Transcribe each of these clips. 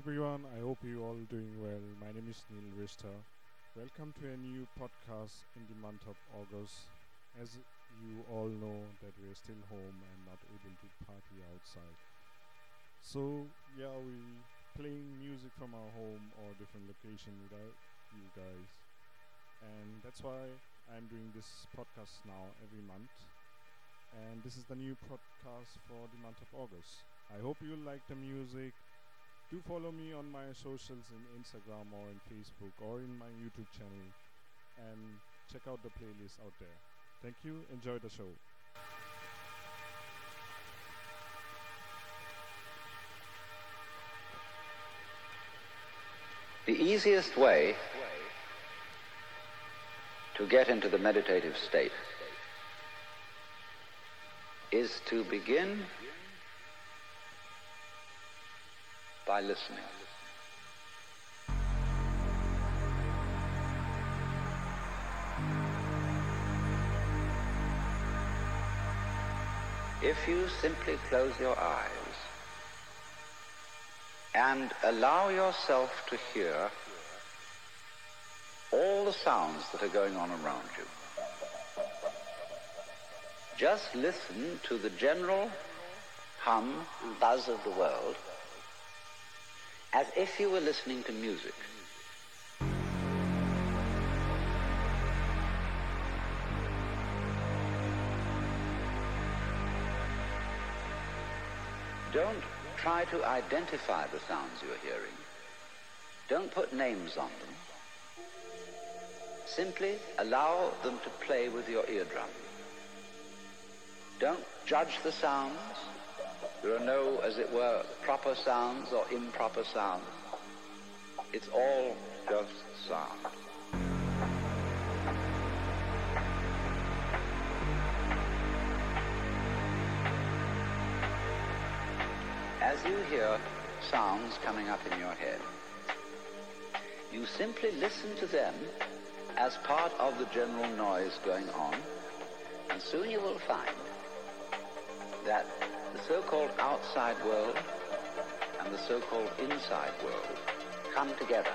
everyone, I hope you all doing well. My name is Neil Richter. Welcome to a new podcast in the month of August. As you all know that we're still home and not able to party outside. So yeah, we playing music from our home or different location without you guys. And that's why I'm doing this podcast now every month. And this is the new podcast for the month of August. I hope you like the music do follow me on my socials in Instagram or in Facebook or in my YouTube channel and check out the playlist out there. Thank you. Enjoy the show. The easiest way to get into the meditative state is to begin by listening. If you simply close your eyes and allow yourself to hear all the sounds that are going on around you, just listen to the general hum and buzz of the world as if you were listening to music. Don't try to identify the sounds you're hearing. Don't put names on them. Simply allow them to play with your eardrum. Don't judge the sounds. There are no, as it were, proper sounds or improper sounds. It's all just sound. As you hear sounds coming up in your head, you simply listen to them as part of the general noise going on, and soon you will find that the so-called outside world and the so-called inside world come together,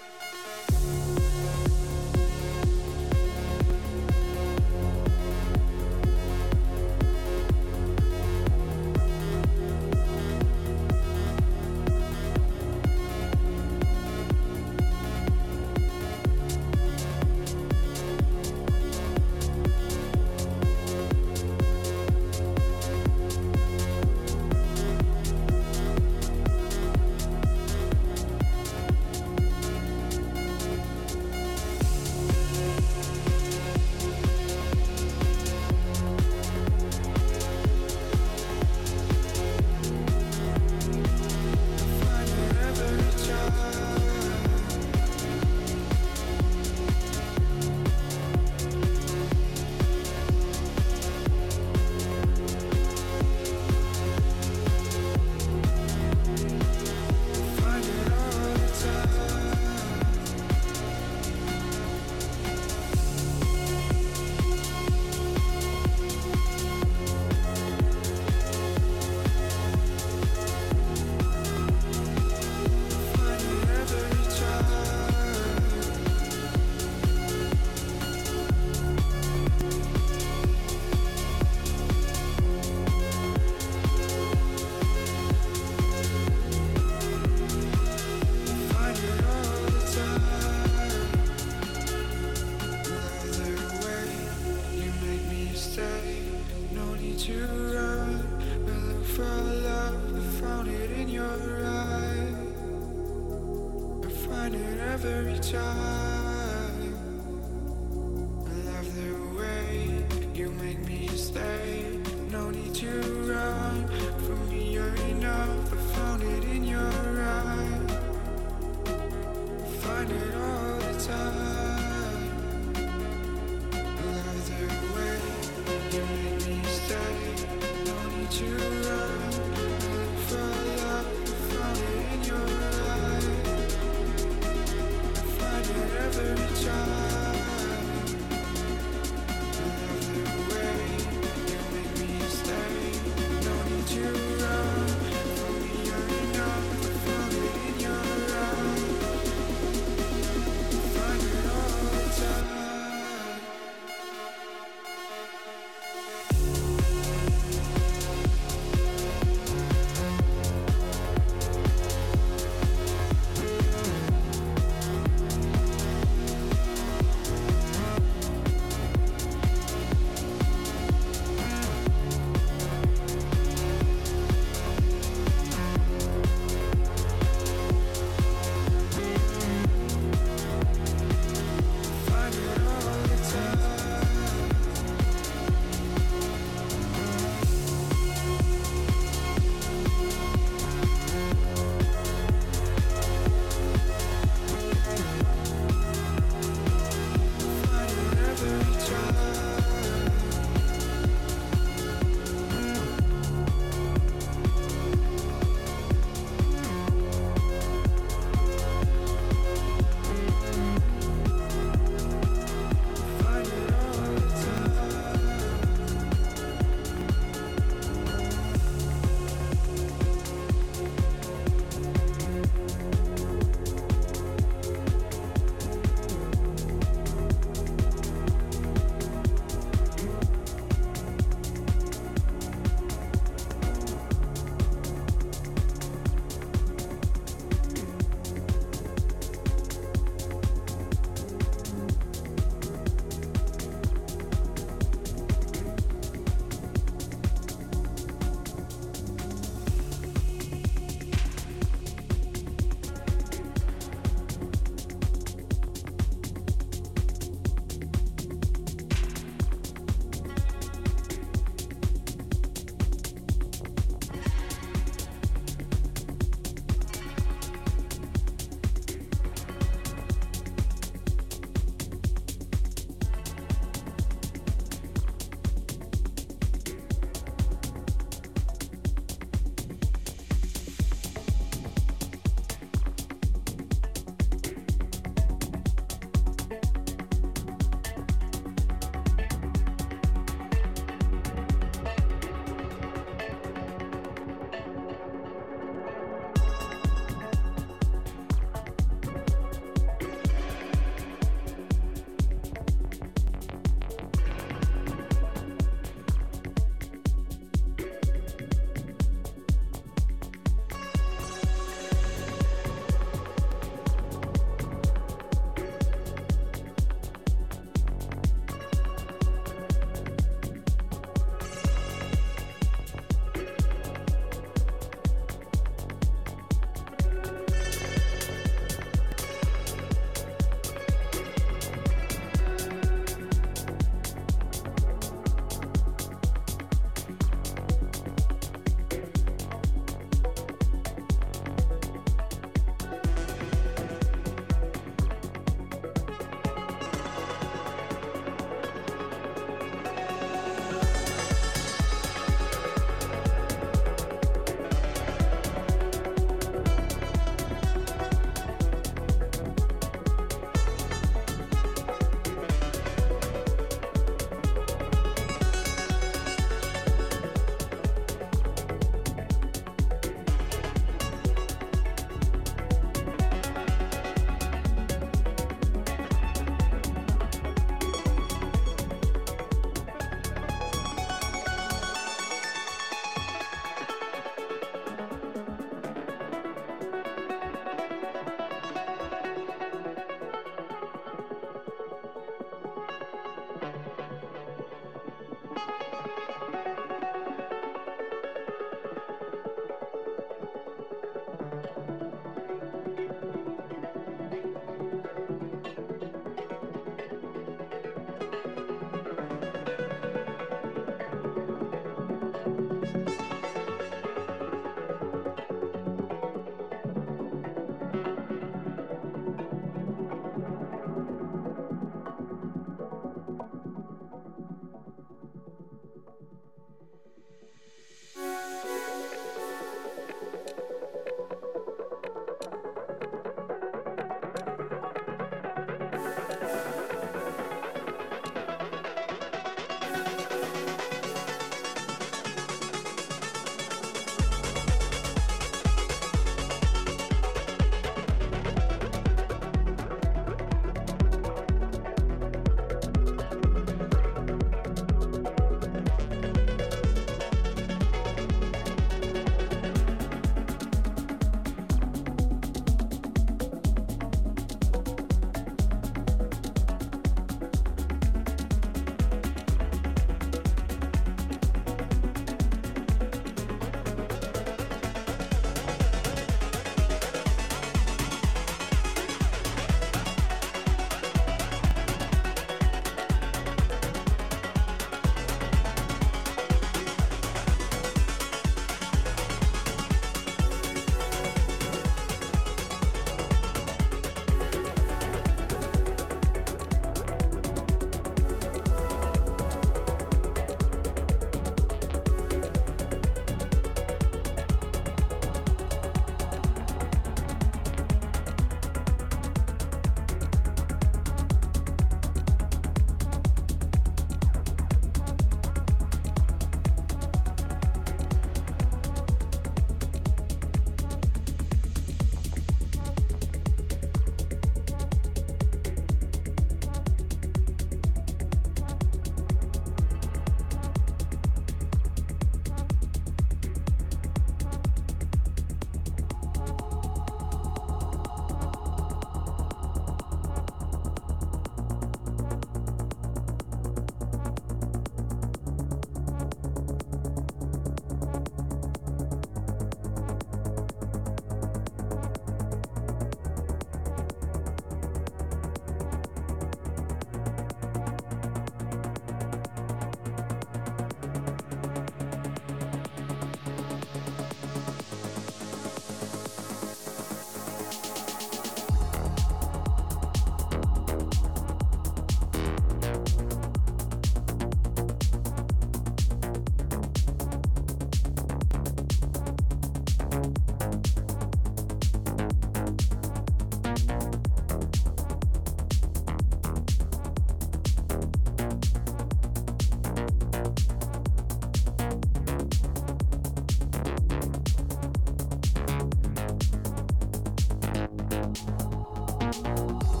Bye.